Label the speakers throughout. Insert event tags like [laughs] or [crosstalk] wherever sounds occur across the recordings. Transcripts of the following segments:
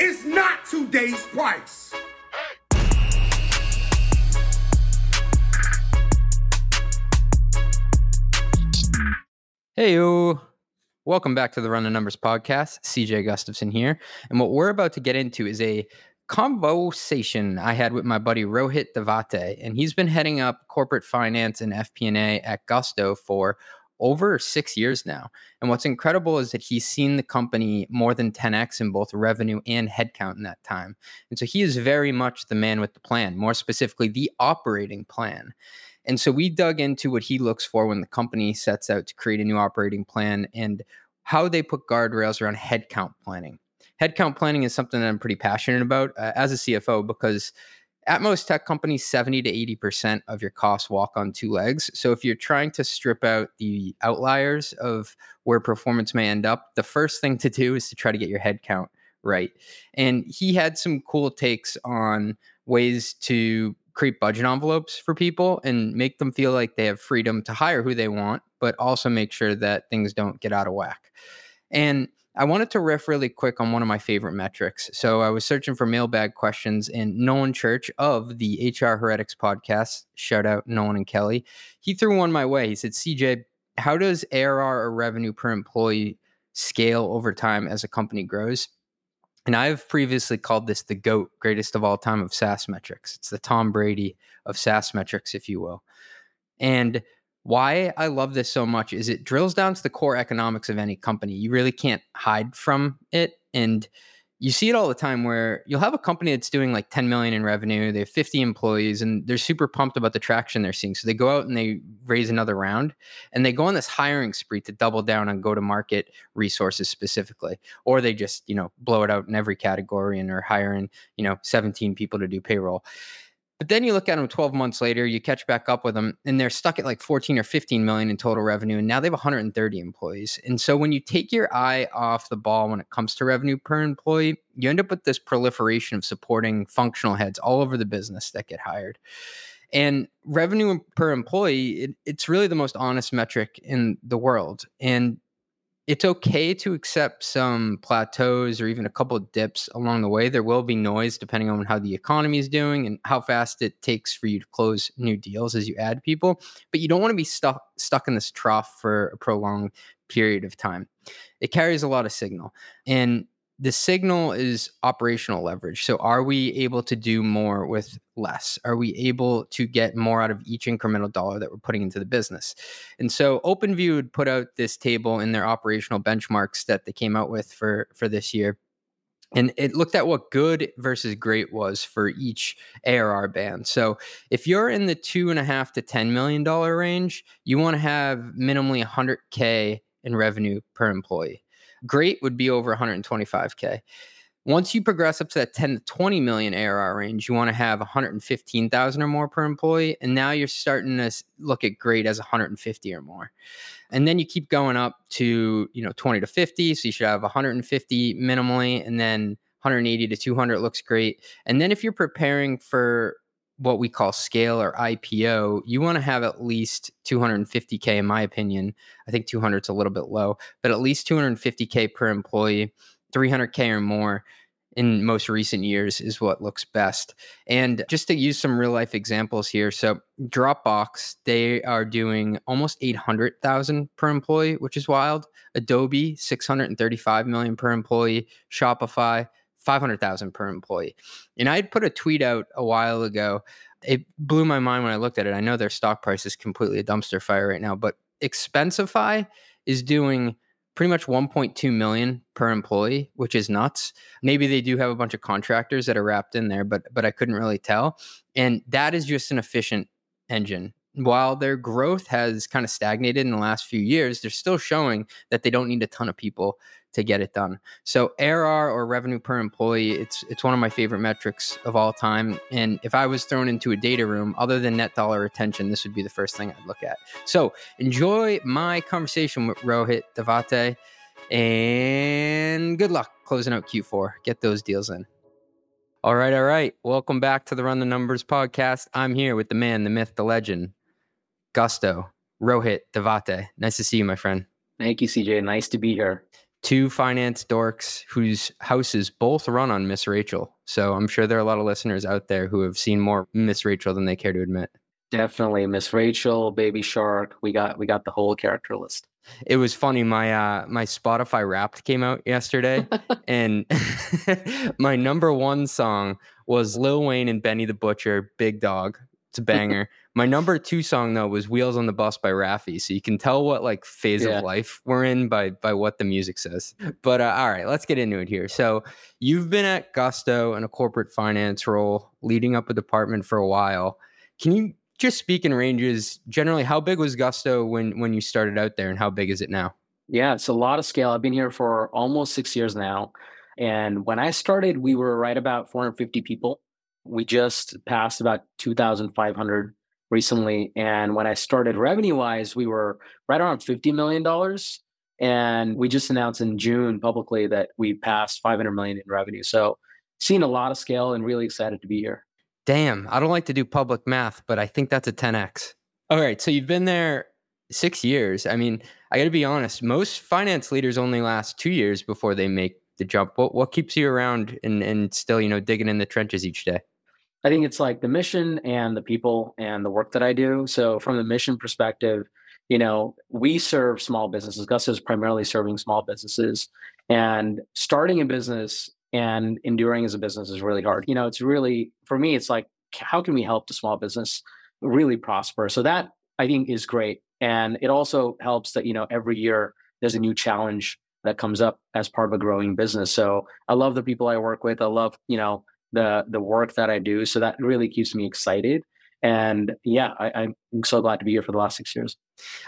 Speaker 1: is not today's price.
Speaker 2: Hey, you. Welcome back to the Run the Numbers podcast. CJ Gustafson here. And what we're about to get into is a conversation I had with my buddy Rohit Divate. And he's been heading up corporate finance and FP&A at Gusto for over six years now. And what's incredible is that he's seen the company more than 10x in both revenue and headcount in that time. And so he is very much the man with the plan, more specifically, the operating plan. And so we dug into what he looks for when the company sets out to create a new operating plan and how they put guardrails around headcount planning. Headcount planning is something that I'm pretty passionate about uh, as a CFO because at most tech companies, 70 to 80% of your costs walk on two legs. So if you're trying to strip out the outliers of where performance may end up, the first thing to do is to try to get your headcount right. And he had some cool takes on ways to create budget envelopes for people and make them feel like they have freedom to hire who they want, but also make sure that things don't get out of whack. And I wanted to riff really quick on one of my favorite metrics. So I was searching for mailbag questions, and Nolan Church of the HR Heretics podcast, shout out Nolan and Kelly, he threw one my way. He said, CJ, how does ARR or revenue per employee scale over time as a company grows? And I've previously called this the GOAT, greatest of all time of SaaS metrics. It's the Tom Brady of SaaS metrics, if you will. And why I love this so much is it drills down to the core economics of any company. You really can't hide from it. And you see it all the time where you'll have a company that's doing like 10 million in revenue they have 50 employees and they're super pumped about the traction they're seeing so they go out and they raise another round and they go on this hiring spree to double down on go to market resources specifically or they just you know blow it out in every category and are hiring you know 17 people to do payroll but then you look at them 12 months later, you catch back up with them, and they're stuck at like 14 or 15 million in total revenue. And now they have 130 employees. And so when you take your eye off the ball when it comes to revenue per employee, you end up with this proliferation of supporting functional heads all over the business that get hired. And revenue per employee, it, it's really the most honest metric in the world. And it's okay to accept some plateaus or even a couple of dips along the way. There will be noise depending on how the economy is doing and how fast it takes for you to close new deals as you add people. But you don't want to be stuck stuck in this trough for a prolonged period of time. It carries a lot of signal. And the signal is operational leverage. So, are we able to do more with less? Are we able to get more out of each incremental dollar that we're putting into the business? And so, OpenView would put out this table in their operational benchmarks that they came out with for for this year. And it looked at what good versus great was for each ARR band. So if you're in the two and a half to ten million dollar range, you want to have minimally 100k in revenue per employee. Great would be over 125K. Once you progress up to that 10 to 20 million ARR range, you want to have 115,000 or more per employee. And now you're starting to look at great as 150 or more. And then you keep going up to, you know, 20 to 50. So you should have 150 minimally. And then 180 to 200 looks great. And then if you're preparing for what we call scale or IPO, you want to have at least 250K, in my opinion. I think 200 is a little bit low, but at least 250K per employee, 300K or more in most recent years is what looks best. And just to use some real life examples here. So, Dropbox, they are doing almost 800,000 per employee, which is wild. Adobe, 635 million per employee. Shopify, 500,000 per employee. And I had put a tweet out a while ago. It blew my mind when I looked at it. I know their stock price is completely a dumpster fire right now, but Expensify is doing pretty much 1.2 million per employee, which is nuts. Maybe they do have a bunch of contractors that are wrapped in there, but but I couldn't really tell. And that is just an efficient engine. While their growth has kind of stagnated in the last few years, they're still showing that they don't need a ton of people to get it done. So ARR or revenue per employee, it's it's one of my favorite metrics of all time. And if I was thrown into a data room, other than net dollar retention, this would be the first thing I'd look at. So enjoy my conversation with Rohit Divate, and good luck closing out Q4. Get those deals in. All right, all right. Welcome back to the Run the Numbers podcast. I'm here with the man, the myth, the legend, Gusto, Rohit Divate. Nice to see you, my friend.
Speaker 3: Thank you, CJ. Nice to be here.
Speaker 2: Two finance dorks whose houses both run on Miss Rachel. So I'm sure there are a lot of listeners out there who have seen more Miss Rachel than they care to admit.
Speaker 3: Definitely Miss Rachel, Baby Shark. We got we got the whole character list.
Speaker 2: It was funny. My uh my Spotify Wrapped came out yesterday, [laughs] and [laughs] my number one song was Lil Wayne and Benny the Butcher, Big Dog. It's a banger. my number two song though was Wheels on the Bus by Raffi. So you can tell what like phase
Speaker 3: Yeah.
Speaker 2: of life we're in by by what the music says. But uh, all right, let's get into it here. So you've been at Gusto in a corporate finance role, leading up a department for a while. Can you just speak in ranges generally? How big was Gusto when when you started out there, and how big is it now?
Speaker 3: Yeah, it's a lot of scale. I've been here for almost six years now. And when I started, we were right about 450 people. We just passed about 2,500 recently. And when I started revenue wise, we were right around $50 million. And we just announced in June publicly that we passed 500 million in revenue. So seeing a lot of scale and really excited to be here.
Speaker 2: Damn, I don't like to do public math, but I think that's a 10x. All right, so you've been there six years. I mean, I got to be honest. Most finance leaders only last two years before they make the jump. What what keeps you around and and still you know digging in the trenches each day?
Speaker 3: I think it's like the mission and the people and the work that I do. So from the mission perspective, you know, we serve small businesses. Gusto is primarily serving small businesses, and starting a business and enduring as a business is really hard. You know, it's really for me, it's like how can we help the small business really prosper? So that I think is great, and it also helps that you know every year there's a new challenge that comes up as part of a growing business. So I love the people I work with. I love you know the the work that I do. So that really keeps me excited. And yeah, I, I'm so glad to be here for the last six years.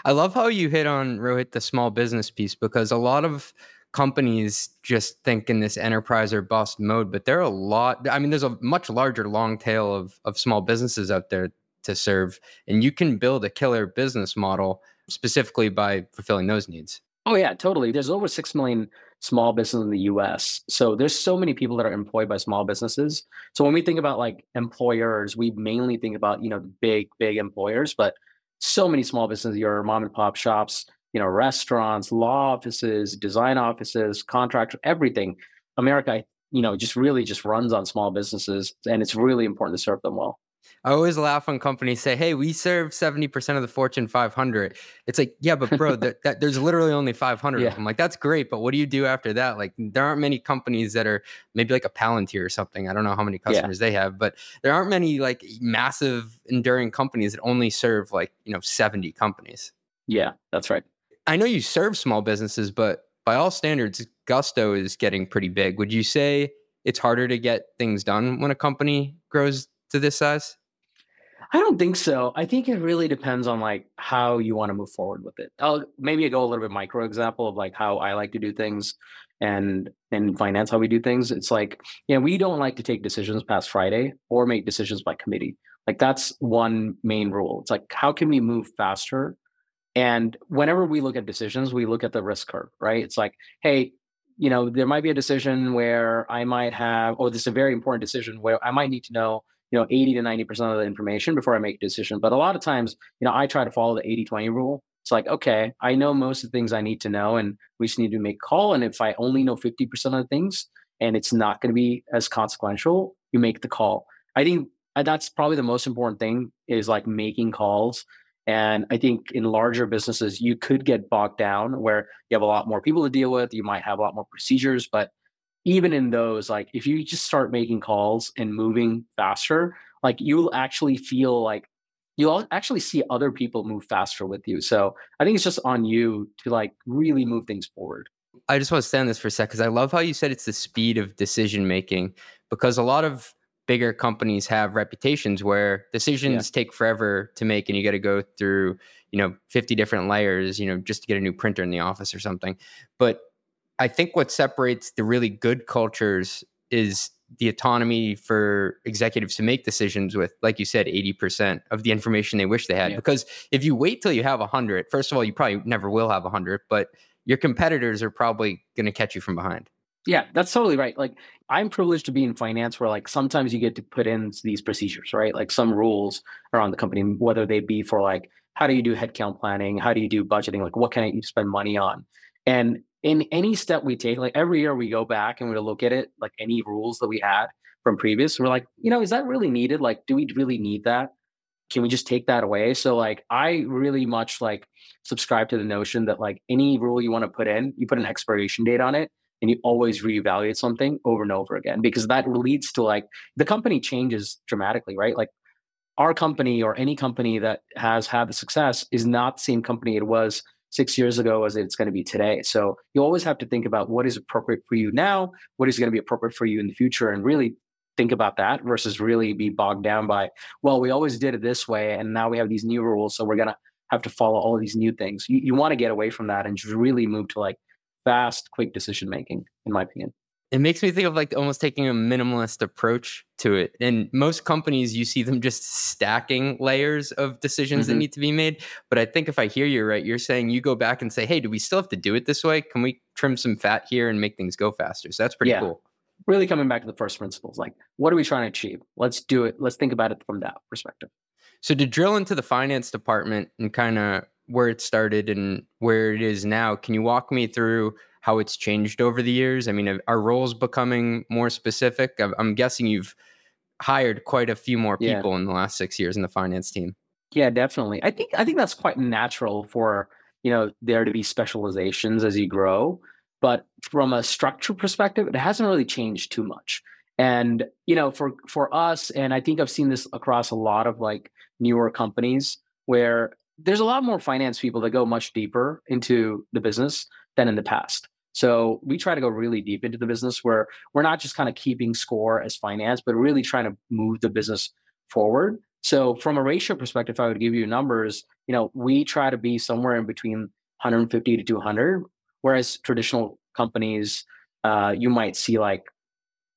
Speaker 2: I love how you hit on Rohit the small business piece because a lot of companies just think in this enterprise or bust mode, but there are a lot. I mean, there's a much larger long tail of of small businesses out there to serve, and you can build a killer business model specifically by fulfilling those needs.
Speaker 3: Oh yeah, totally. There's over six million small business in the U.S. So there's so many people that are employed by small businesses. So when we think about like employers, we mainly think about you know big big employers, but so many small businesses, your mom and pop shops, you know, restaurants, law offices, design offices, contractors, everything. America, you know, just really just runs on small businesses, and it's really important to serve them well.
Speaker 2: I always laugh when companies say, "Hey, we serve 70% of the Fortune 500." It's like, "Yeah, but bro, that, that, there's literally only 500
Speaker 3: Yeah.
Speaker 2: of them." Like, that's great, but what do you do after that? Like, there aren't many companies that are maybe like a Palantir or something. I don't know how many
Speaker 3: Yeah.
Speaker 2: customers they have, but there aren't many like massive enduring companies that only serve like, you know, 70 companies.
Speaker 3: Yeah, that's right.
Speaker 2: I know you serve small businesses, but by all standards, Gusto is getting pretty big. Would you say it's harder to get things done when a company grows to this size?
Speaker 3: I don't think so. I think it really depends on like how you want to move forward with it. I'll maybe I go a little bit micro example of like how I like to do things and in finance how we do things. It's like, yeah, we don't like to take decisions past Friday or make decisions by committee. Like that's one main rule. It's like how can we move faster? And whenever we look at decisions, we look at the risk curve, right? It's like, hey, you know, there might be a decision where I might have, or this is a very important decision where I might need to know you know 80 to 90 percent of the information before i make a decision. But a lot of times you know i try to follow the 80 20 rule. It's like okay i know most of the things i need to know and we just need to make a call. And if i only know 50 percent of the things and it's not going to be as consequential you make the call. I think uh, that's probably the most important thing is like making calls. And i think in larger businesses you could get bogged down where you have a lot more people to deal with you might have a lot more procedures but even in those, like if you just start making calls and moving faster, like you'll actually feel like you'll actually see other people move faster with you. So I think it's just on you to like really move things forward.
Speaker 2: I just want to stay on this for a sec because I love how you said it's the speed of decision making because a lot of bigger companies have reputations where decisions take forever to make and you got to go through, you know, 50 different layers, you know, just to get a new printer in the office or something. But I think what separates the really good cultures is the autonomy for executives to make decisions with, like you said, 80% of the information they wish they had.
Speaker 3: Yeah.
Speaker 2: Because if you wait till you have 100, first of all, you probably never will have 100, but your competitors are probably going to catch you from behind.
Speaker 3: Yeah, that's totally right. Like I'm privileged to be in finance where like sometimes you get to put in these procedures, right? Like some rules around the company, whether they be for like how do you do headcount planning, how do you do budgeting, like what can you spend money on? And in any step we take, like every year we go back and we look at it, like any rules that we had from previous, we're like, you know, is that really needed? Like, do we really need that? Can we just take that away? So like I really much like subscribe to the notion that like any rule you want to put in, you put an expiration date on it and you always reevaluate something over and over again because that leads to like the company changes dramatically, right? Like our company or any company that has had the success is not the same company it was six years ago as it's going to be today. So you always have to think about what is appropriate for you now, what is going to be appropriate for you in the future, and really think about that versus really be bogged down by, well, we always did it this way, and now we have these new rules, so we're going to have to follow all these new things. You, you want to get away from that and just really move to like fast, quick decision making, in my opinion.
Speaker 2: It makes me think of like almost taking a minimalist approach to it. And most companies, you see them just stacking layers of decisions that
Speaker 3: Mhm.
Speaker 2: need to be made. But I think if I hear you right, you're saying you go back and say, hey, do we still have to do it this way? Can we trim some fat here and make things go faster? So that's pretty
Speaker 3: Yeah.
Speaker 2: cool.
Speaker 3: Really coming back to the first principles, like what are we trying to achieve? Let's do it. Let's think about it from that perspective.
Speaker 2: So to drill into the finance department and kind of where it started and where it is now, can you walk me through how it's changed over the years? I mean, are roles becoming more specific? I'm- I'm guessing you've hired quite a few more
Speaker 3: Yeah.
Speaker 2: people in the last six years in the finance team.
Speaker 3: Yeah, definitely. I think I think that's quite natural for you know there to be specializations as you grow, but from a structure perspective, it hasn't really changed too much. And you know, for for us, and I think I've seen this across a lot of like newer companies where there's a lot more finance people that go much deeper into the business than in the past. So we try to go really deep into the business where we're not just kind of keeping score as finance, but really trying to move the business forward. So from a ratio perspective, I would give you numbers, you know, we try to be somewhere in between 150 to 200, whereas traditional companies, uh, you might see like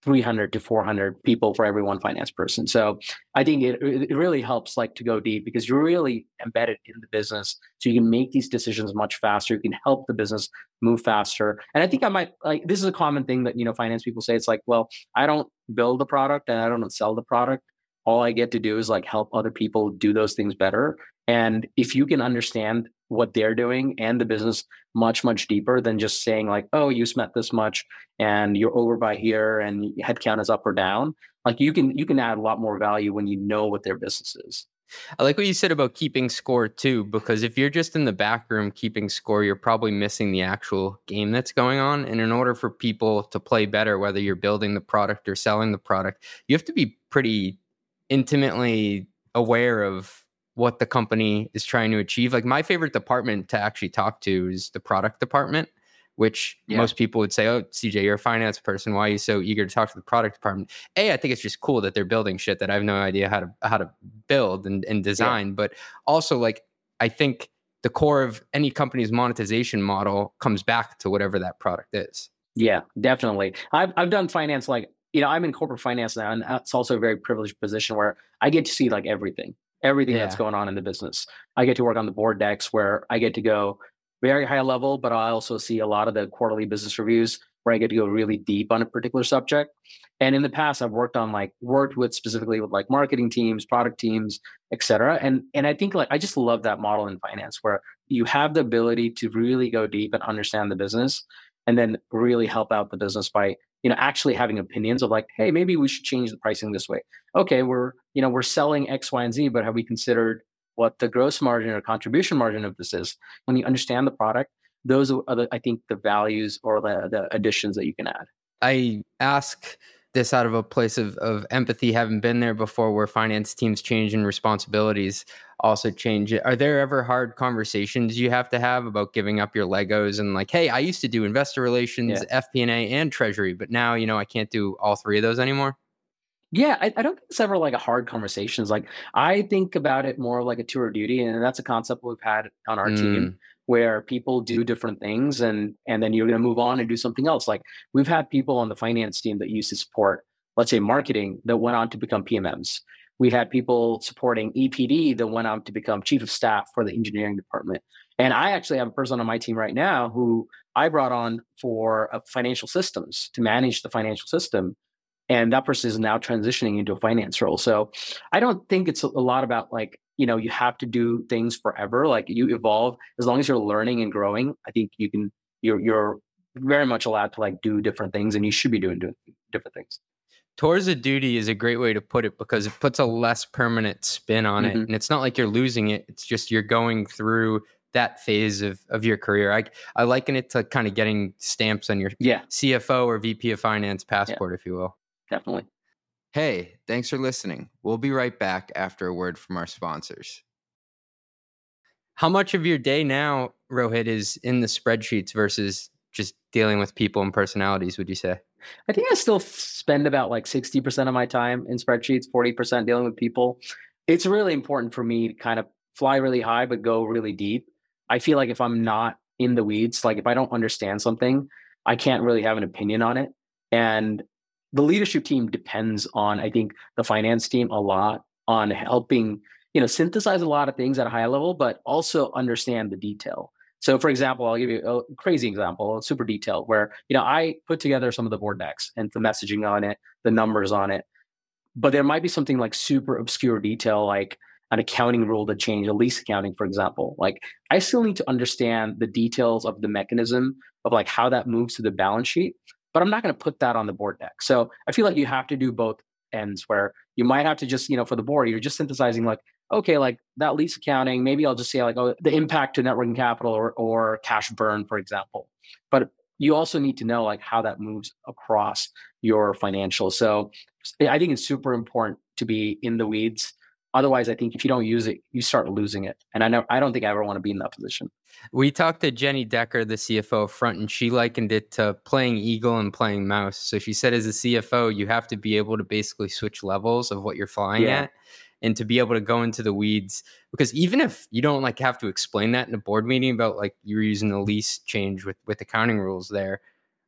Speaker 3: 300 to 400 people for every one finance person. So I think it, it really helps like to go deep because you're really embedded in the business. So you can make these decisions much faster. You can help the business move faster. And I think I might like this is a common thing that, you know, finance people say. It's like, well, I don't build the product and I don't sell the product. All I get to do is like help other people do those things better. And if you can understand what they're doing and the business much, much deeper than just saying like, oh, you spent this much and you're over by here and headcount is up or down. Like you can you can add a lot more value when you know what their business is.
Speaker 2: I like what you said about keeping score too, because if you're just in the back room keeping score, you're probably missing the actual game that's going on. And in order for people to play better, whether you're building the product or selling the product, you have to be pretty intimately aware of what the company is trying to achieve. Like my favorite department to actually talk to is the product department, which
Speaker 3: Yeah.
Speaker 2: most people would say, "Oh, CJ, you're a finance person. Why are you so eager to talk to the product department?" A, I think it's just cool that they're building shit that I have no idea how to how to build and, and design. But also, like, I think the core of any company's monetization model comes back to whatever that product is.
Speaker 3: Yeah, definitely. I've I've done finance like you know I'm in corporate finance now, and it's also a very privileged position where I get to see like everything, everything that's going on in the business. I get to work on the board decks where I get to go very high level, but I also see a lot of the quarterly business reviews where I get to go really deep on a particular subject. And in the past, I've worked on like worked with specifically with like marketing teams, product teams, et cetera. And and I think like I just love that model in finance where you have the ability to really go deep and understand the business and then really help out the business by you know actually having opinions of like hey maybe we should change the pricing this way okay we're you know we're selling x y and z but have we considered what the gross margin or contribution margin of this is when you understand the product those are the, i think the values or the, the additions that you can add
Speaker 2: I ask this out of a place of, of empathy, having been there before where finance teams change and responsibilities also change. Are there ever hard conversations you have to have about giving up your Legos and like, hey, I used to do investor relations, FP&A, and treasury, but now, you know, I can't do all three of those anymore?
Speaker 3: Yeah, I, I don't think it's ever like a hard conversation. It's like I think about it more like a tour of duty, and that's a concept we've had on our
Speaker 2: Mm.
Speaker 3: team where people do different things and and then you're going to move on and do something else. Like we've had people on the finance team that used to support, let's say, marketing that went on to become PMMs. We had people supporting EPD that went on to become chief of staff for the engineering department. And I actually have a person on my team right now who I brought on for uh, financial systems to manage the financial system and that person is now transitioning into a finance role so i don't think it's a lot about like you know you have to do things forever like you evolve as long as you're learning and growing i think you can you're you're very much allowed to like do different things and you should be doing, doing different things
Speaker 2: Tours of duty is a great way to put it because it puts a less permanent spin on it.
Speaker 3: Mhm.
Speaker 2: And it's not like you're losing it. It's just you're going through that phase of, of your career. I, I liken it to kind of getting stamps on your
Speaker 3: yeah
Speaker 2: CFO or VP of finance passport, if you will.
Speaker 3: Definitely
Speaker 4: Hey, thanks for listening. We'll be right back after a word from our sponsors.
Speaker 2: How much of your day now, Rohit, is in the spreadsheets versus just dealing with people and personalities, would you say?
Speaker 3: I think I still f- spend about like 60% of my time in spreadsheets, 40% dealing with people. It's really important for me to kind of fly really high, but go really deep. I feel like if I'm not in the weeds, like if I don't understand something, I can't really have an opinion on it. And the leadership team depends on, I think, the finance team a lot on helping, you know, synthesize a lot of things at a high level, but also understand the detail. So, for example, I'll give you a crazy example, super detailed, where you know I put together some of the board decks and the messaging on it, the numbers on it, but there might be something like super obscure detail, like an accounting rule that changed, a lease accounting, for example. Like I still need to understand the details of the mechanism of like how that moves to the balance sheet, but I'm not going to put that on the board deck. So I feel like you have to do both ends where you might have to just, you know, for the board, you're just synthesizing like, okay, like that lease accounting, maybe I'll just say like, oh, the impact to net working capital or, or cash burn, for example. But you also need to know like how that moves across your financials. So I think it's super important to be in the weeds. Otherwise, I think if you don't use it, you start losing it. And I know I don't think I ever want to be in that position.
Speaker 2: We talked to Jenny Decker, the CFO of Front, and she likened it to playing eagle and playing mouse. So she said, as a CFO, you have to be able to basically switch levels of what you're flying
Speaker 3: Yeah.
Speaker 2: at and to be able to go into the weeds. Because even if you don't like have to explain that in a board meeting about like you're using the lease change with with accounting rules there,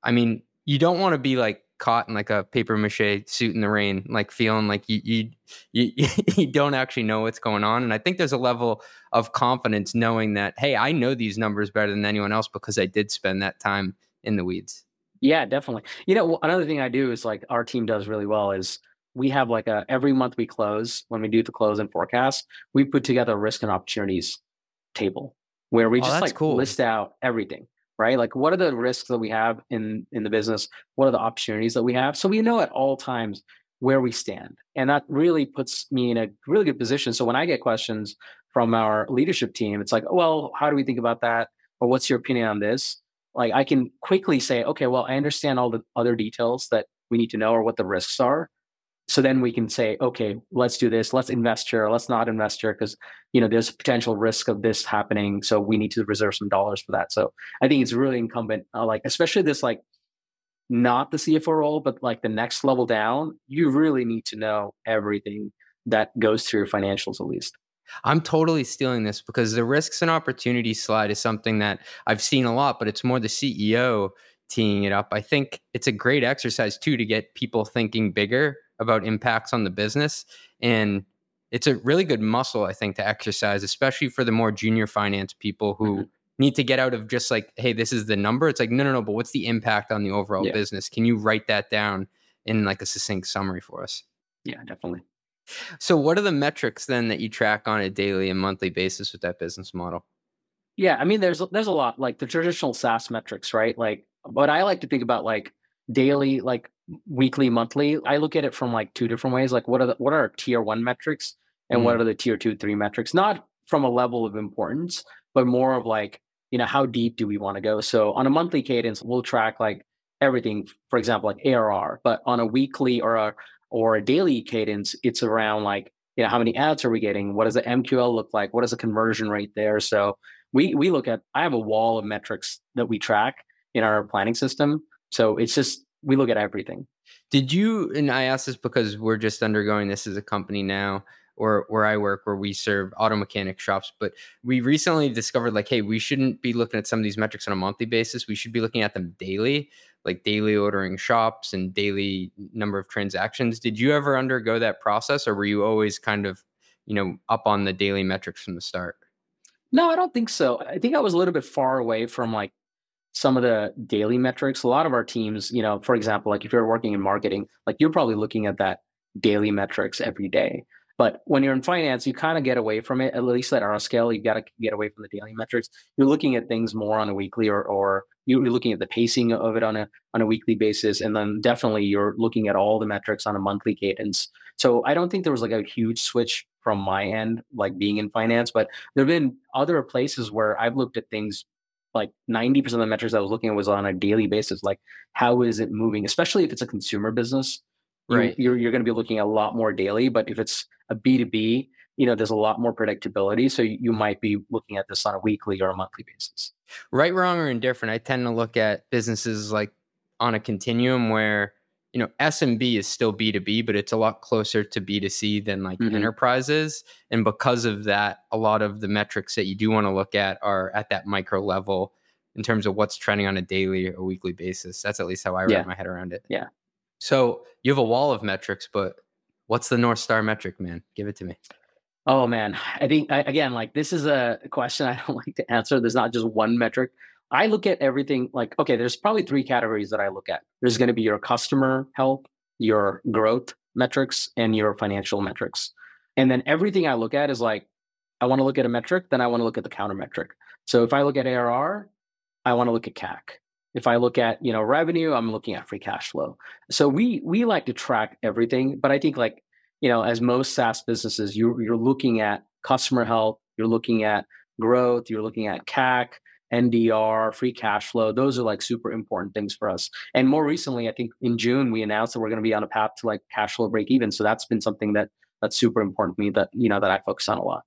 Speaker 2: I mean, you don't want to be like caught in like a paper mache suit in the rain, like feeling like you you you, [laughs] you don't actually know what's going on. And I think there's a level of confidence knowing that hey, I know these numbers better than anyone else because I did spend that time in the weeds.
Speaker 3: Yeah, definitely. You know, another thing I do is like our team does really well is we have like a every month we close when we do the close and forecast, we put together a risk and opportunities table where we
Speaker 2: Oh,
Speaker 3: just like
Speaker 2: cool.
Speaker 3: list out everything, right? Like what are the risks that we have in in the business? What are the opportunities that we have? So we know at all times where we stand. And that really puts me in a really good position. So when I get questions from our leadership team, it's like, well, how do we think about that? Or what's your opinion on this? Like I can quickly say, okay, well, I understand all the other details that we need to know or what the risks are. So then we can say, okay, let's do this. Let's invest here. Let's not invest here because you know there's a potential risk of this happening. So we need to reserve some dollars for that. So I think it's really incumbent, uh, like especially this like not the CFO role, but like the next level down, you really need to know everything that goes through your financials at least.
Speaker 2: I'm totally stealing this because the risks and opportunities slide is something that I've seen a lot, but it's more the CEO teeing it up. I think it's a great exercise too to get people thinking bigger about impacts on the business. And it's a really good muscle, I think, to exercise, especially for the more junior finance people who
Speaker 3: Mhm.
Speaker 2: need to get out of just like, hey, this is the number. It's like, no, no, no, but what's the impact on the overall
Speaker 3: Yeah.
Speaker 2: business? Can you write that down in like a succinct summary for us?
Speaker 3: Yeah, definitely.
Speaker 2: So, what are the metrics then that you track on a daily and monthly basis with that business model?
Speaker 3: Yeah, I mean, there's there's a lot like the traditional SaaS metrics, right? Like, what I like to think about like daily, like weekly, monthly. I look at it from like two different ways. Like, what are the what are our tier one metrics, and what mm. are the tier two, three metrics? Not from a level of importance, but more of like, you know, how deep do we want to go? So on a monthly cadence, we'll track like everything. For example, like ARR. But on a weekly or a or a daily cadence, it's around like you know how many ads are we getting? What does the MQL look like? What is the conversion rate there? So we we look at i have a wall of metrics that we track in our planning system so it's just we look at everything
Speaker 2: Did you, and I ask this because we're just undergoing this as a company now, or where I work, where we serve auto mechanic shops, but we recently discovered like, hey, we shouldn't be looking at some of these metrics on a monthly basis. We should be looking at them daily, like daily ordering shops and daily number of transactions. Did you ever undergo that process, or were you always kind of, you know, up on the daily metrics from the start?
Speaker 3: No, I don't think so. I think I was a little bit far away from like some of the daily metrics. A lot of our teams, you know, for example, like if you're working in marketing, like you're probably looking at that daily metrics every day. But when you're in finance, you kind of get away from it. At least at our scale, you've got to get away from the daily metrics. You're looking at things more on a weekly, or or you're looking at the pacing of it on a on a weekly basis, and then definitely you're looking at all the metrics on a monthly cadence. So I don't think there was like a huge switch from my end, like being in finance. But there have been other places where I've looked at things like 90% of the metrics I was looking at was on a daily basis. Like, how is it moving? Especially if it's a consumer business, right? You're, you're going to be looking a lot more daily. But if it's a B2B, you know, there's a lot more predictability. So you, you might be looking at this on a weekly or a monthly basis.
Speaker 2: Right, wrong, or indifferent. I tend to look at businesses like on a continuum where you know SMB is still B2B, but it's a lot closer to B2C than like mm-hmm. enterprises. And because of that, a lot of the metrics that you do want to look at are at that micro level in terms of what's trending on a daily or weekly basis. That's at least how I wrap yeah. my head around it.
Speaker 3: Yeah.
Speaker 2: So you have a wall of metrics, but what's the North Star metric, man? Give it to me.
Speaker 3: Oh man, I think again, like this is a question I [laughs] don't like to answer. There's not just one metric. I look at everything like, okay, there's probably three categories that I look at. There's going to be your customer health, your growth metrics, and your financial metrics. And then everything I look at is like, I want to look at a metric, then I want to look at the counter metric. So if I look at ARR, I want to look at CAC. If I look at, you know, revenue, I'm looking at free cash flow. So we we like to track everything, but I think like, you know, as most SaaS businesses, you you're looking at customer health, you're looking at growth, you're looking at CAC, NDR, free cash flow. Those are like super important things for us. And more recently, I think in June we announced that we're going to be on a path to like cash flow break even. So that's been something that that's super important to me that you know that I focus on a lot.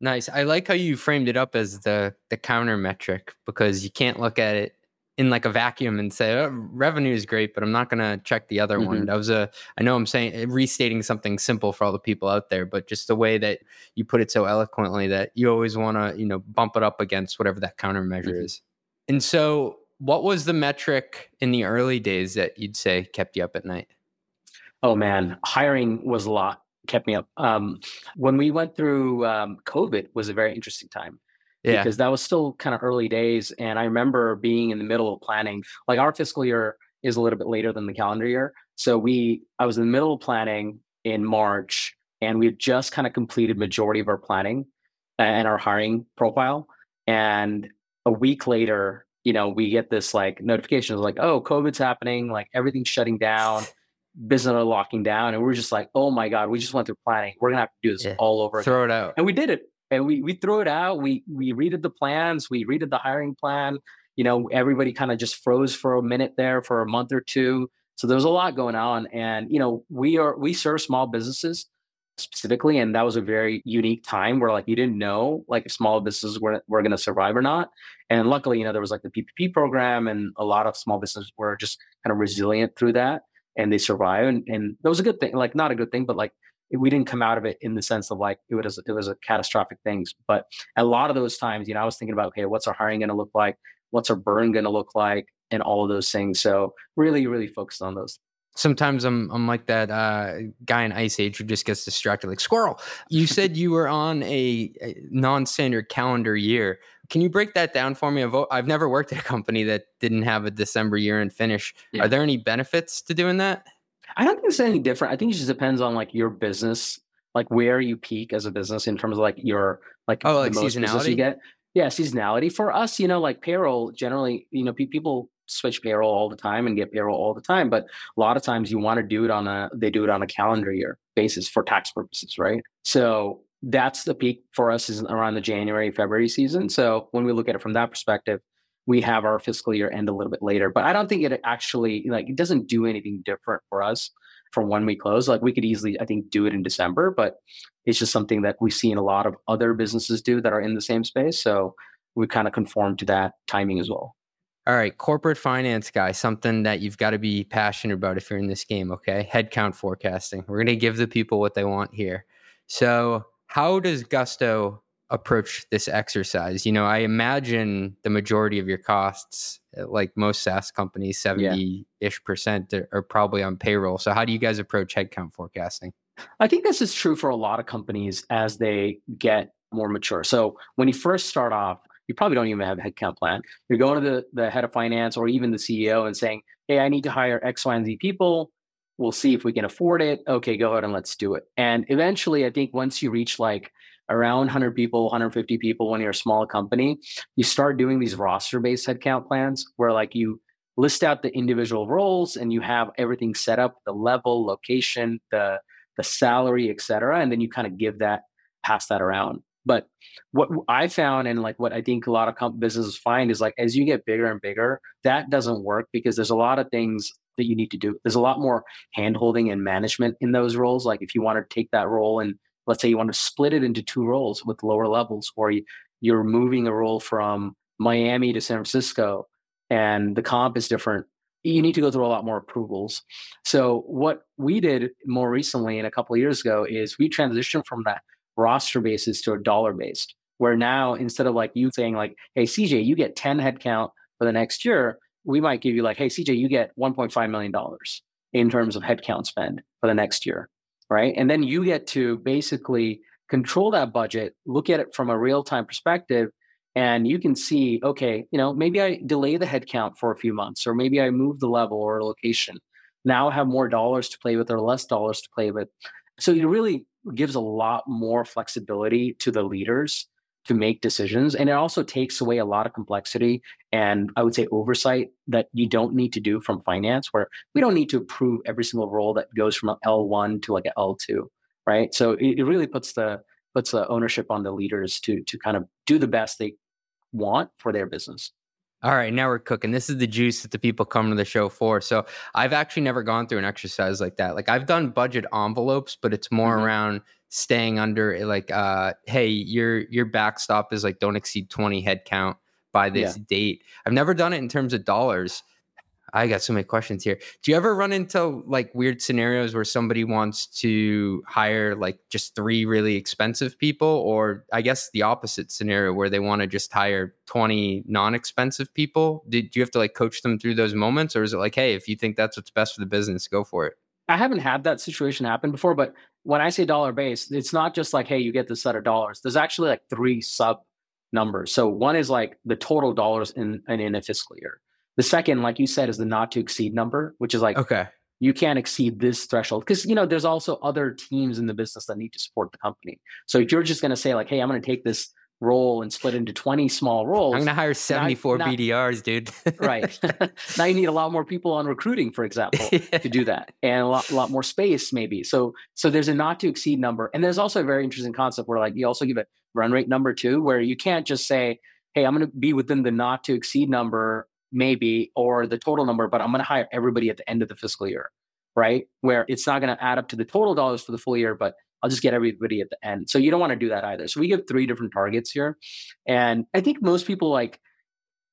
Speaker 2: Nice. I like how you framed it up as the the counter metric because you can't look at it in like a vacuum and say oh, revenue is great, but I'm not going to check the other mm-hmm. one. That was a I know I'm saying eh, restating something simple for all the people out there, but just the way that you put it so eloquently that you always want to you know bump it up against whatever that countermeasure mm-hmm. is. And so, what was the metric in the early days that you'd say kept you up at night?
Speaker 3: Oh man, hiring was a lot kept me up. Um, when we went through um, COVID was a very interesting time yeah. because that was still kind of early days. And I remember being in the middle of planning. Like our fiscal year is a little bit later than the calendar year, so we I was in the middle of planning in March, and we had just kind of completed majority of our planning and our hiring profile. And a week later, you know, we get this like notifications like, oh, COVID's happening, like everything's shutting down, business are locking down. And we're just like, oh my God, we just went through planning. We're gonna have to do this yeah. all over.
Speaker 2: Throw again. it out.
Speaker 3: And we did it and we we threw it out. We we redid the plans. We redid the hiring plan. You know, everybody kind of just froze for a minute there for a month or two. So there was a lot going on, and you know, we are we serve small businesses specifically, and that was a very unique time where like you didn't know like if small businesses were were going to survive or not. And luckily, you know, there was like the PPP program, and a lot of small businesses were just kind of resilient through that, and they survived. And, and that was a good thing. Like not a good thing, but like we didn't come out of it in the sense of like it was it was a catastrophic things. But a lot of those times, you know, I was thinking about okay, what's our hiring going to look like? What's our burn going to look like? And all of those things. So really, really focused on those.
Speaker 2: Sometimes I'm I'm like that uh, guy in Ice Age who just gets distracted, like squirrel. You said you were on a, a non-standard calendar year. Can you break that down for me? I've, I've never worked at a company that didn't have a December year and finish. Yeah. Are there any benefits to doing that?
Speaker 3: I don't think it's any different. I think it just depends on like your business, like where you peak as a business in terms of like your like
Speaker 2: oh like seasonality
Speaker 3: you get. Yeah, seasonality for us, you know, like payroll generally, you know, people switch payroll all the time and get payroll all the time, but a lot of times you want to do it on a they do it on a calendar year basis for tax purposes, right? So that's the peak for us is around the January February season. So when we look at it from that perspective, we have our fiscal year end a little bit later. But I don't think it actually like it doesn't do anything different for us from when we close. Like we could easily, I think, do it in December, but it's just something that we've seen a lot of other businesses do that are in the same space. So we kind of conform to that timing as well.
Speaker 2: All right, corporate finance guy, something that you've got to be passionate about if you're in this game, okay? Headcount forecasting. We're going to give the people what they want here. So, how does Gusto approach this exercise? You know, I imagine the majority of your costs, uh, like most SaaS companies, 70 ish percent are probably on payroll. So, how do you guys approach headcount forecasting?
Speaker 3: I think this is true for a lot of companies as they get more mature. So, when you first start off, you probably don't even have a headcount plan. You're going to the, the head of finance or even the CEO and saying, Hey, I need to hire X, Y, and Z people. We'll see if we can afford it. Okay, go ahead and let's do it. And eventually, I think once you reach like around 100 people, 150 people when you're a small company, you start doing these roster based headcount plans where like you list out the individual roles and you have everything set up the level, location, the the salary, et cetera. And then you kind of give that, pass that around. But what I found and like what I think a lot of businesses find is like as you get bigger and bigger, that doesn't work because there's a lot of things that you need to do. There's a lot more handholding and management in those roles. Like if you want to take that role and let's say you want to split it into two roles with lower levels, or you're moving a role from Miami to San Francisco and the comp is different, you need to go through a lot more approvals. So what we did more recently and a couple of years ago is we transitioned from that roster basis to a dollar based, where now instead of like you saying like, hey CJ, you get 10 headcount for the next year, we might give you like, hey CJ, you get 1.5 million dollars in terms of headcount spend for the next year, right? And then you get to basically control that budget, look at it from a real time perspective, and you can see, okay, you know, maybe I delay the headcount for a few months, or maybe I move the level or location. Now I have more dollars to play with or less dollars to play with. So it really gives a lot more flexibility to the leaders to make decisions. And it also takes away a lot of complexity and I would say oversight that you don't need to do from finance, where we don't need to approve every single role that goes from an L1 to like an L2, right? So it, it really puts the puts the ownership on the leaders to to kind of do the best they want for their business.
Speaker 2: All right, now we're cooking. This is the juice that the people come to the show for. So I've actually never gone through an exercise like that. Like I've done budget envelopes, but it's more mm-hmm. around staying under eh, like uh hey, your your backstop is like don't exceed 20 head count by this yeah. date. I've never done it in terms of dollars. I got so many questions here. Do you ever run into like weird scenarios where somebody wants to hire like just three really expensive people, or I guess the opposite scenario where they want to just hire 20 non expensive people? Do, do you have to like coach them through those moments, or is it like, hey, if you think that's what's best for the business, go for it?
Speaker 3: I haven't had that situation happen before, but when I say dollar based, it's not just like, hey, you get this set of dollars. There's actually like three sub numbers. So one is like the total dollars in, in, in a fiscal year. The second, like you said, is the not to exceed number, which is like
Speaker 2: okay,
Speaker 3: you can't exceed this threshold because you know there's also other teams in the business that need to support the company. So if you're just going to say like, hey, I'm going to take this role and split into 20 small roles.
Speaker 2: I'm going to hire 74 now, BDRs, dude. [laughs]
Speaker 3: right. [laughs] now you need a lot more people on recruiting, for example, [laughs] yeah. to do that and a lot, a lot more space maybe. So, so there's a not to exceed number. And there's also a very interesting concept where like you also give a run rate number too, where you can't just say, Hey, I'm going to be within the not to exceed number maybe, or the total number, but I'm going to hire everybody at the end of the fiscal year, right? Where it's not going to add up to the total dollars for the full year, but I'll just get everybody at the end. So you don't want to do that either. So we give three different targets here. And I think most people like,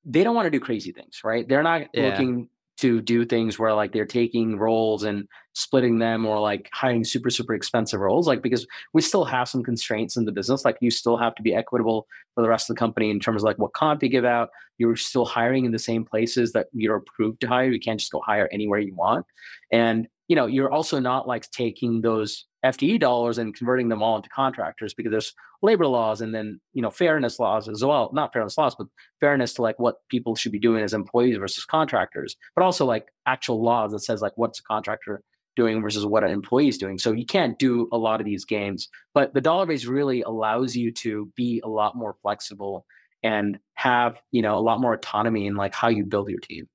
Speaker 3: they don't want to do crazy things, right? They're not yeah. looking to do things where like they're taking roles and splitting them or like hiring super super expensive roles like because we still have some constraints in the business like you still have to be equitable for the rest of the company in terms of like what comp you give out you're still hiring in the same places that you're approved to hire you can't just go hire anywhere you want and you know you're also not like taking those FTE dollars and converting them all into contractors because there's labor laws and then you know fairness laws as well not fairness laws but fairness to like what people should be doing as employees versus contractors but also like actual laws that says like what's a contractor doing versus what an employee is doing. So you can't do a lot of these games but the dollar base really allows you to be a lot more flexible and have you know a lot more autonomy in like how you build your team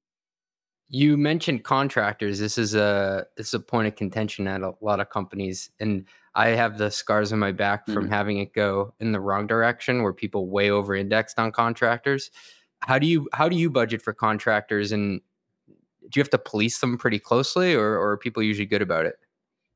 Speaker 2: you mentioned contractors. This is a this is a point of contention at a lot of companies, and I have the scars on my back from mm-hmm. having it go in the wrong direction, where people way over indexed on contractors. How do you how do you budget for contractors, and do you have to police them pretty closely, or, or are people usually good about it?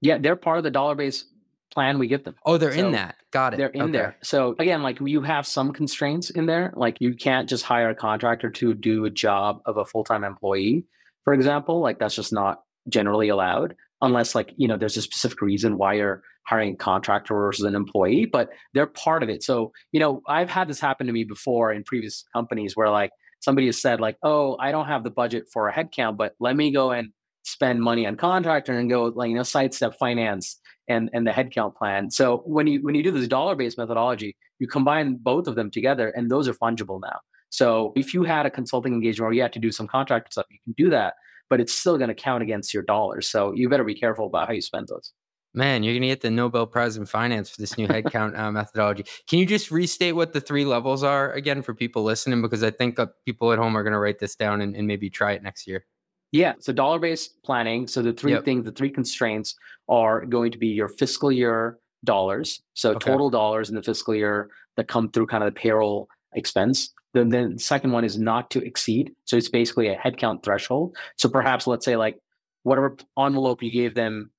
Speaker 3: Yeah, they're part of the dollar base plan we get them.
Speaker 2: Oh, they're
Speaker 3: So
Speaker 2: in that. Got it.
Speaker 3: They're in
Speaker 2: Okay.
Speaker 3: there. So again, like you have some constraints in there. Like you can't just hire a contractor to do a job of a full time employee, for example. Like that's just not generally allowed unless like you know there's a specific reason why you're hiring a contractor versus an employee. But they're part of it. So you know I've had this happen to me before in previous companies where like somebody has said like, oh, I don't have the budget for a headcount, but let me go and spend money on contractor and go like you know sidestep finance and and the headcount plan. So when you when you do this dollar based methodology, you combine both of them together, and those are fungible now. So if you had a consulting engagement or you had to do some contract stuff, you can do that, but it's still going to count against your dollars. So you better be careful about how you spend those.
Speaker 2: Man, you're gonna get the Nobel Prize in Finance for this new headcount uh, methodology. Can you just restate what the three levels are again for people listening? Because I think uh, people at home are gonna write this down and, and maybe try it next year.
Speaker 3: Yeah. So dollar based planning. So the three
Speaker 2: Yep.
Speaker 3: things, the three constraints are going to be your fiscal year dollars. So
Speaker 2: Okay.
Speaker 3: total dollars in the fiscal year that come through kind of the payroll expense. Then the second one is not to exceed. So it's basically a headcount threshold. So perhaps let's say like whatever envelope you gave them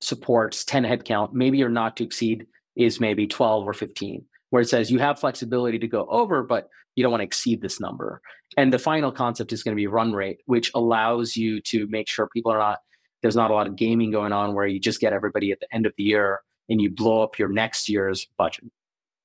Speaker 3: supports 10 headcount, maybe your not to exceed is maybe 12 or 15, where it says you have flexibility to go over, but you don't want to exceed this number. And the final concept is going to be run rate, which allows you to make sure people are not, there's not a lot of gaming going on where you just get everybody at the end of the year and you blow up your next year's budget.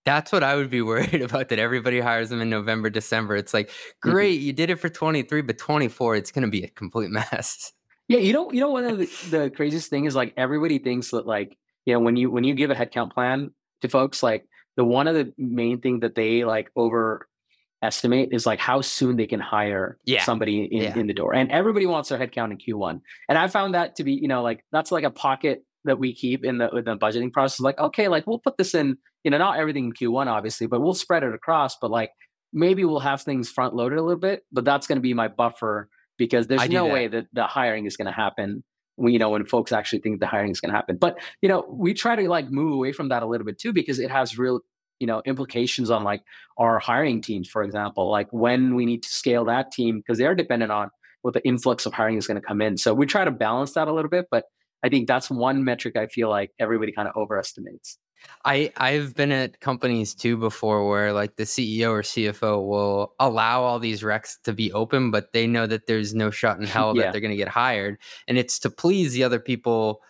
Speaker 2: That's what I would be [laughs] worried about. That everybody hires them in November, December. It's like, great, you did it for 23, but 24, it's gonna be a complete [laughs] mess.
Speaker 3: Yeah, you know, you know, one of the, the craziest thing is like everybody thinks that like, you know, when you when you give a headcount plan to folks, like the one of the main thing that they like overestimate is like how soon they can hire
Speaker 2: Yeah.
Speaker 3: somebody in,
Speaker 2: Yeah.
Speaker 3: in the door. And everybody wants their headcount in Q1. And I found that to be, you know, like that's like a pocket that we keep in the in the budgeting process. Like, okay, like we'll put this in, you know, not everything in Q1, obviously, but we'll spread it across. But like maybe we'll have things front loaded a little bit, but that's going to be my buffer because there's no
Speaker 2: that.
Speaker 3: way that the hiring is going to happen when you know when folks actually think the hiring is going to happen but you know we try to like move away from that a little bit too because it has real you know implications on like our hiring teams for example like when we need to scale that team because they're dependent on what the influx of hiring is going to come in so we try to balance that a little bit but i think that's one metric i feel like everybody kind of overestimates
Speaker 2: I I've been at companies too before where like the CEO or CFO will allow all these recs to be open, but they know that there's no shot in [laughs] hell
Speaker 3: Yeah.
Speaker 2: that they're going to get hired, and it's to please the other people,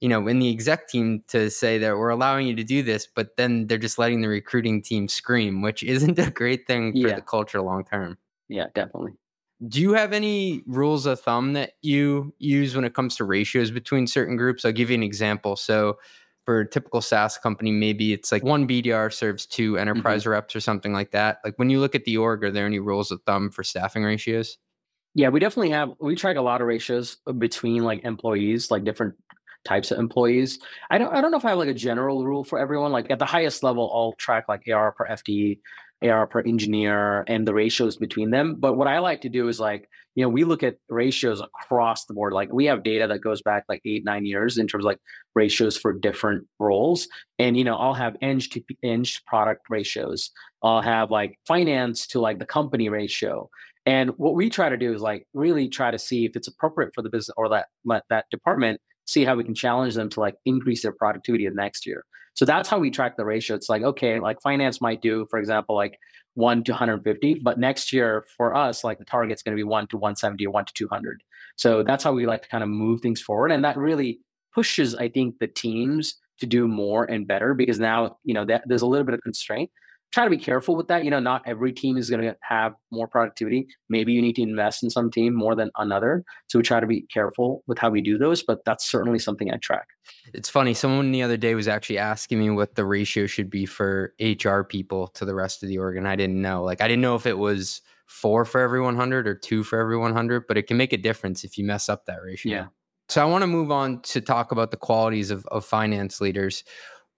Speaker 2: you know, in the exec team to say that we're allowing you to do this, but then they're just letting the recruiting team scream, which [laughs] isn't a great thing for
Speaker 3: Yeah.
Speaker 2: the culture long term.
Speaker 3: yeah definitely
Speaker 2: Do you have any rules of thumb that you use when it comes to ratios between certain groups? I'll give you an example. So, for a typical SaaS company, maybe it's like one BDR serves two mm-hmm. enterprise reps or something like that. Like when you look at the org, are there any rules of thumb for staffing ratios?
Speaker 3: Yeah, we definitely have. We track a lot of ratios uh, between like employees, like different types of employees. I don't. I don't know if I have like a general rule for everyone. Like at the highest level, I'll track like AR per FTE, AR per engineer, and the ratios between them. But what I like to do is like you know we look at ratios across the board. Like we have data that goes back like eight nine years in terms of like ratios for different roles. And you know I'll have eng to eng product ratios. I'll have like finance to like the company ratio. And what we try to do is like really try to see if it's appropriate for the business or that that, that department, see how we can challenge them to like increase their productivity the next year. So that's how we track the ratio. It's like, okay, like finance might do, for example, like one to 150, but next year for us, like the target's going to be one to 170 or one to 200. So that's how we like to kind of move things forward. And that really pushes, I think, the teams to do more and better because now, you know, that there's a little bit of constraint try to be careful with that. You know, not every team is going to have more productivity. Maybe you need to invest in some team more than another. So we try to be careful with how we do those, but that's certainly something I track.
Speaker 2: It's funny. Someone the other day was actually asking me what the ratio should be for HR people to the rest of the org, and I didn't know. Like, I didn't know if it was four for every 100 or two for every 100, but it can make a difference if you mess up that ratio.
Speaker 3: Yeah.
Speaker 2: So I want to move on to talk about the qualities of, of finance leaders.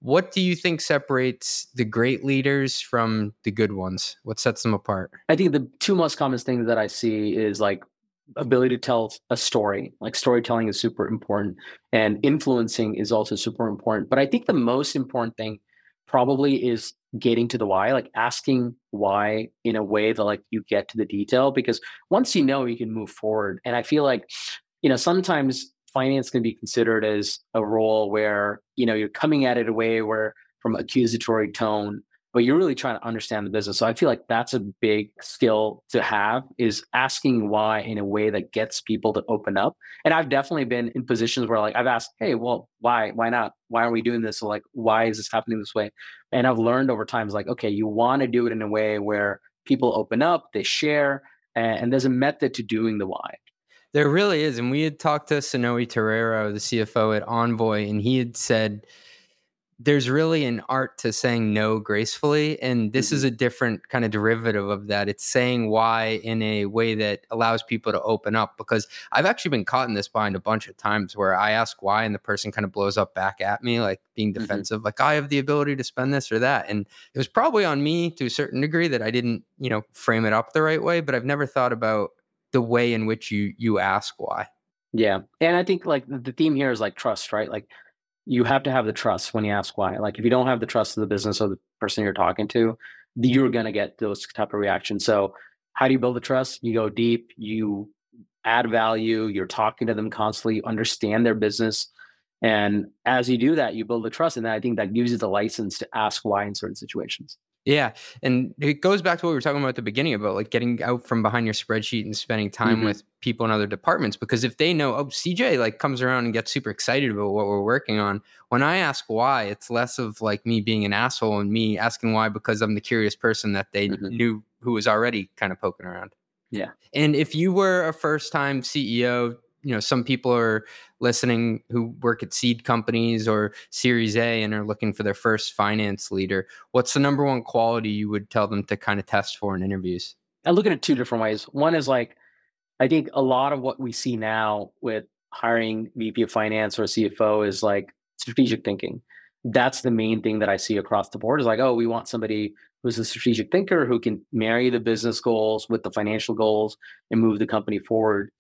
Speaker 2: What do you think separates the great leaders from the good ones? What sets them apart?
Speaker 3: I think the two most common things that I see is like ability to tell a story. Like storytelling is super important and influencing is also super important. But I think the most important thing probably is getting to the why, like asking why in a way that like you get to the detail because once you know you can move forward. And I feel like, you know, sometimes finance can be considered as a role where you know you're coming at it a way where from accusatory tone but you're really trying to understand the business. So i feel like that's a big skill to have is asking why in a way that gets people to open up. And i've definitely been in positions where like i've asked hey well why why not? Why are we doing this? So like why is this happening this way? And i've learned over time is like okay you want to do it in a way where people open up they share and, and there's a method to doing the why
Speaker 2: there really is. And we had talked to Sonoe Terrero, the CFO at Envoy, and he had said there's really an art to saying no gracefully. And this mm-hmm. is a different kind of derivative of that. It's saying why in a way that allows people to open up. Because I've actually been caught in this bind a bunch of times where I ask why and the person kind of blows up back at me, like being mm-hmm. defensive, mm-hmm. like I have the ability to spend this or that. And it was probably on me to a certain degree that I didn't, you know, frame it up the right way. But I've never thought about the way in which you you ask why.
Speaker 3: Yeah. And I think like the theme here is like trust, right? Like you have to have the trust when you ask why. Like if you don't have the trust of the business or the person you're talking to, you're going to get those type of reactions. So how do you build the trust? You go deep, you add value, you're talking to them constantly, you understand their business. And as you do that, you build the trust. And I think that gives you the license to ask why in certain situations.
Speaker 2: Yeah. And it goes back to what we were talking about at the beginning about like getting out from behind your spreadsheet and spending time mm-hmm. with people in other departments. Because if they know, oh, CJ like comes around and gets super excited about what we're working on, when I ask why, it's less of like me being an asshole and me asking why because I'm the curious person that they mm-hmm. knew who was already kind of poking around.
Speaker 3: Yeah.
Speaker 2: And if you were a first time CEO, you know some people are listening who work at seed companies or series a and are looking for their first finance leader. What's the number one quality you would tell them to kind of test for in interviews?
Speaker 3: I look at it two different ways. One is like i think a lot of what we see now with hiring vp of finance or cfo is like strategic thinking. That's the main thing that i see across the board is like oh we want somebody who's a strategic thinker who can marry the business goals with the financial goals and move the company forward.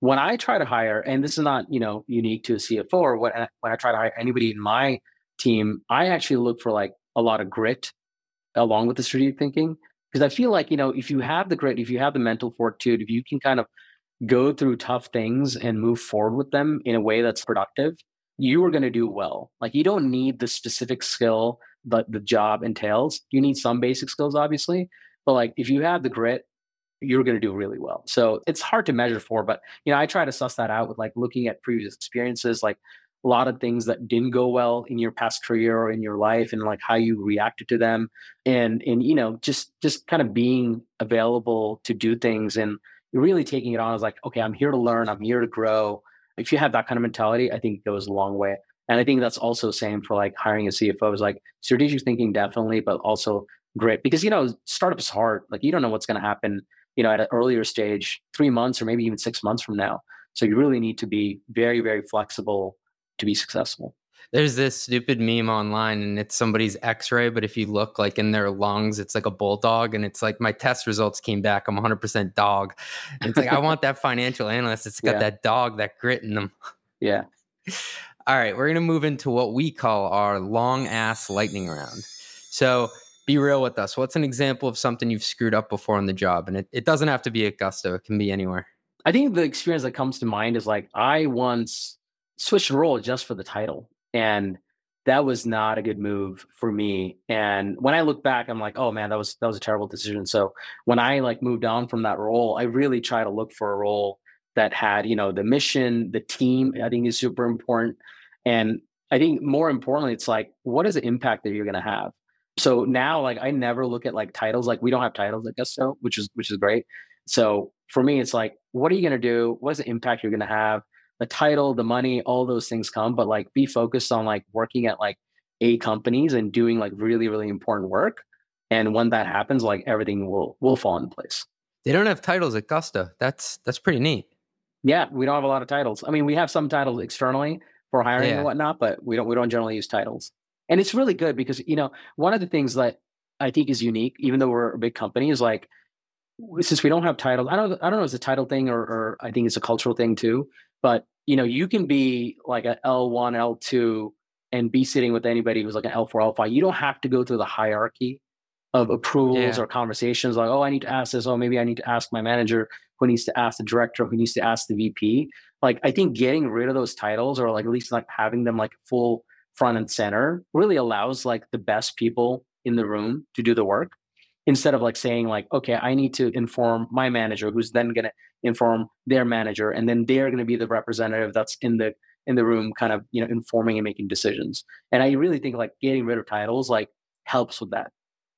Speaker 3: When I try to hire, and this is not you know unique to a CFO or what, when I try to hire anybody in my team, I actually look for like a lot of grit along with the strategic thinking because I feel like you know if you have the grit, if you have the mental fortitude, if you can kind of go through tough things and move forward with them in a way that's productive, you are going to do well. Like you don't need the specific skill but the job entails. You need some basic skills, obviously, but like if you have the grit, you're going to do really well. So it's hard to measure for, but you know, I try to suss that out with like looking at previous experiences, like a lot of things that didn't go well in your past career or in your life and like how you reacted to them and and you know just just kind of being available to do things and really taking it on as like okay i'm here to learn i'm here to grow if you have that kind of mentality i think it goes a long way and I think that's also same for like hiring a CFO is like strategic thinking definitely, but also grit because you know startup is hard. Like you don't know what's going to happen, you know, at an earlier stage, three months or maybe even six months from now. So you really need to be very very flexible to be successful.
Speaker 2: There's this stupid meme online and it's somebody's x-ray, but if you look like in their lungs, it's like a bulldog. And it's like my test results came back. I'm 100% dog. And it's like, I want that financial analyst. It's got [laughs] yeah. that dog, that grit in them.
Speaker 3: Yeah. [laughs]
Speaker 2: All right, we're going to move into what we call our long ass lightning round. So be real with us. What's an example of something you've screwed up before on the job? And it, it doesn't have to be at Gusto, it can be anywhere.
Speaker 3: I think the experience that comes to mind is like I once switched a role just for the title. And that was not a good move for me. And when I look back, I'm like, oh man, that was that was a terrible decision. So when I like moved on from that role, I really try to look for a role that had you know the mission the team i think is super important. And i think more importantly it's like what is the impact that you're going to have? So now like i never look at like titles like we don't have titles at gusto which is which is great. So for me it's like what are you going to do what's the impact you're going to have? The title the money all those things come but like be focused on like working at like a companies and doing like really really important work. And when that happens like everything will will fall into place.
Speaker 2: They don't have titles at gusto. That's that's pretty neat
Speaker 3: yeah, we don't have a lot of titles. I mean, we have some titles externally for hiring yeah. and whatnot, but we don't we don't generally use titles. And it's really good because you know one of the things that I think is unique, even though we're a big company, is like since we don't have titles. I don't I don't know if it's a title thing or, or I think it's a cultural thing too. But you know, you can be like an L one, L two, and be sitting with anybody who's like an L four, L five. You don't have to go through the hierarchy of approvals yeah. or conversations like, oh, I need to ask this. Oh, maybe I need to ask my manager who needs to ask the director, who needs to ask the VP. Like I think getting rid of those titles or like at least like having them like full front and center really allows like the best people in the room to do the work. Instead of like saying like okay i need to inform my manager who's then going to inform their manager and then they're going to be the representative that's in the in the room kind of you know informing and making decisions. And i really think like getting rid of titles like helps with that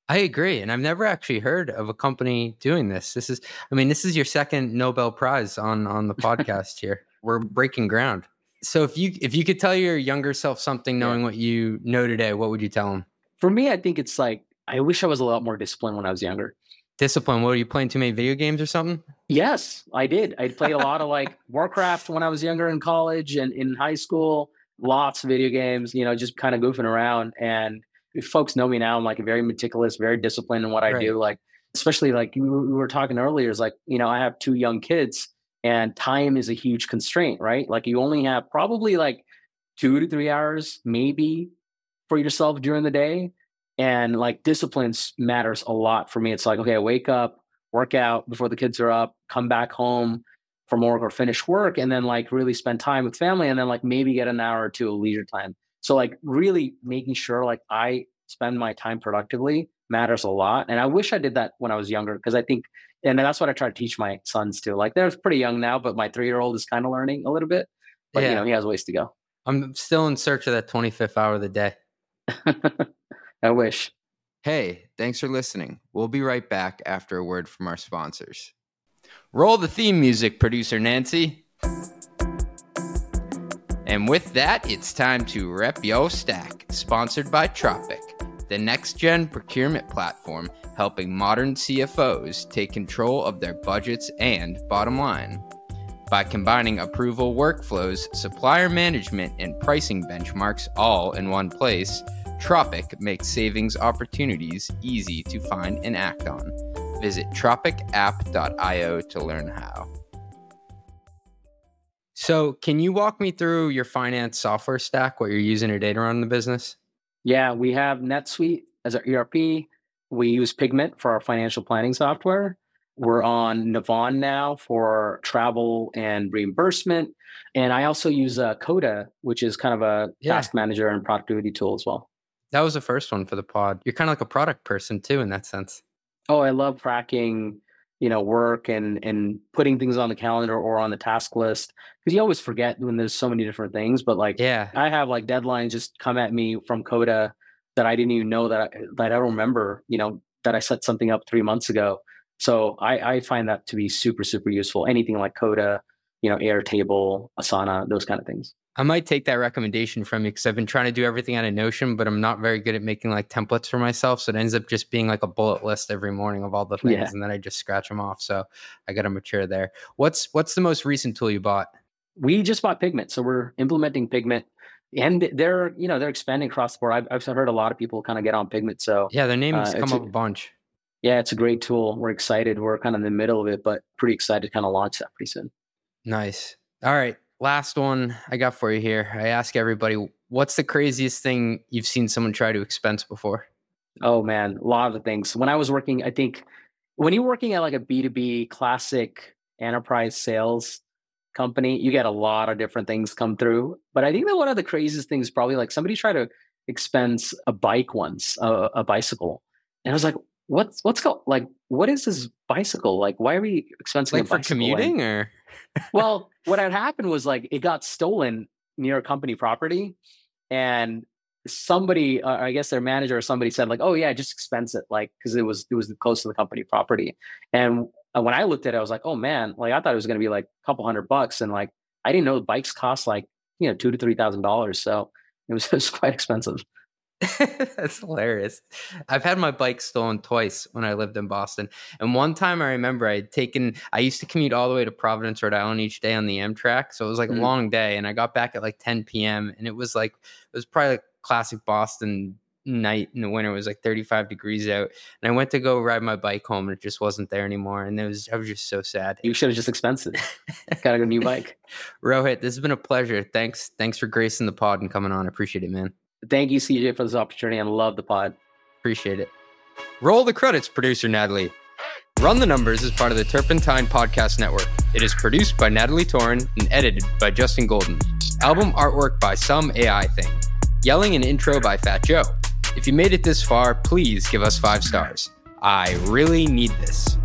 Speaker 2: I agree. And I've never actually heard of a company doing this. This is I mean, this is your second Nobel Prize on on the [laughs] podcast here. We're breaking ground. So if you if you could tell your younger self something knowing yeah. what you know today, what would you tell him?
Speaker 3: For me, I think it's like I wish I was a lot more disciplined when I was younger.
Speaker 2: Discipline. What are you playing too many video games or something?
Speaker 3: Yes, I did. I played a lot of like [laughs] Warcraft when I was younger in college and in high school. Lots of video games, you know, just kind of goofing around. And if folks know me now, I'm like very meticulous, very disciplined in what I right. do. Like, especially like we were talking earlier, is like, you know, I have two young kids and time is a huge constraint, right? Like you only have probably like two to three hours, maybe for yourself during the day and like disciplines matters a lot for me it's like okay I wake up work out before the kids are up come back home from work or finish work and then like really spend time with family and then like maybe get an hour or two of leisure time so like really making sure like i spend my time productively matters a lot and i wish i did that when i was younger because i think and that's what i try to teach my sons too like they're pretty young now but my three year old is kind of learning a little bit but yeah. you know he has ways to go
Speaker 2: i'm still in search of that 25th hour of the day [laughs]
Speaker 3: I wish.
Speaker 4: Hey, thanks for listening. We'll be right back after a word from our sponsors.
Speaker 2: Roll the theme music, producer Nancy. And with that, it's time to rep yo stack, sponsored by Tropic, the next gen procurement platform helping modern CFOs take control of their budgets and bottom line. By combining approval workflows, supplier management, and pricing benchmarks all in one place, Tropic makes savings opportunities easy to find and act on. Visit tropicapp.io to learn how. So, can you walk me through your finance software stack, what you're using today to run the business?
Speaker 3: Yeah, we have NetSuite as our ERP. We use Pigment for our financial planning software. We're on Navan now for travel and reimbursement. And I also use uh, Coda, which is kind of a yeah. task manager and productivity tool as well.
Speaker 2: That was the first one for the pod. You're kind of like a product person too, in that sense.
Speaker 3: Oh, I love tracking, you know, work and and putting things on the calendar or on the task list because you always forget when there's so many different things. But like,
Speaker 2: yeah,
Speaker 3: I have like deadlines just come at me from Coda that I didn't even know that I, that I don't remember. You know, that I set something up three months ago. So I, I find that to be super super useful. Anything like Coda, you know, Airtable, Asana, those kind of things.
Speaker 2: I might take that recommendation from you because I've been trying to do everything out of Notion, but I'm not very good at making like templates for myself. So it ends up just being like a bullet list every morning of all the things, yeah. and then I just scratch them off. So I got to mature there. What's what's the most recent tool you bought?
Speaker 3: We just bought Pigment, so we're implementing Pigment, and they're you know they're expanding across the board. I've, I've heard a lot of people kind of get on Pigment. So
Speaker 2: yeah, their name has uh, come up a, a bunch.
Speaker 3: Yeah, it's a great tool. We're excited. We're kind of in the middle of it, but pretty excited to kind of launch that pretty soon.
Speaker 2: Nice. All right last one I got for you here. I ask everybody, what's the craziest thing you've seen someone try to expense before?
Speaker 3: Oh man, a lot of things. When I was working, I think when you're working at like a B2B classic enterprise sales company, you get a lot of different things come through. But I think that one of the craziest things probably like somebody tried to expense a bike once, a, a bicycle. And I was like, what's what's called like what is this bicycle? Like why are we expensing
Speaker 2: like for commuting or
Speaker 3: well, what had happened was like it got stolen near a company property, and somebody, uh, I guess their manager or somebody said like, "Oh yeah, just expense it," like because it was it was close to the company property. And uh, when I looked at it, I was like, "Oh man!" Like I thought it was going to be like a couple hundred bucks, and like I didn't know bikes cost like you know two to three thousand dollars. So it was, [laughs] it was quite expensive. [laughs]
Speaker 2: That's hilarious. I've had my bike stolen twice when I lived in Boston. And one time I remember I had taken, I used to commute all the way to Providence, Rhode Island each day on the Amtrak. So it was like mm-hmm. a long day. And I got back at like 10 p.m. And it was like, it was probably like classic Boston night in the winter. It was like 35 degrees out. And I went to go ride my bike home and it just wasn't there anymore. And it was, I was just so sad.
Speaker 3: You should have just expensed it. Got a new bike. [laughs]
Speaker 2: Rohit, this has been a pleasure. Thanks. Thanks for gracing the pod and coming on. I appreciate it, man.
Speaker 3: Thank you, CJ, for this opportunity. I love the pod.
Speaker 2: Appreciate it. Roll the credits, producer Natalie. Run the Numbers is part of the Turpentine Podcast Network. It is produced by Natalie Torin and edited by Justin Golden. Album artwork by Some AI Thing. Yelling and intro by Fat Joe. If you made it this far, please give us five stars. I really need this.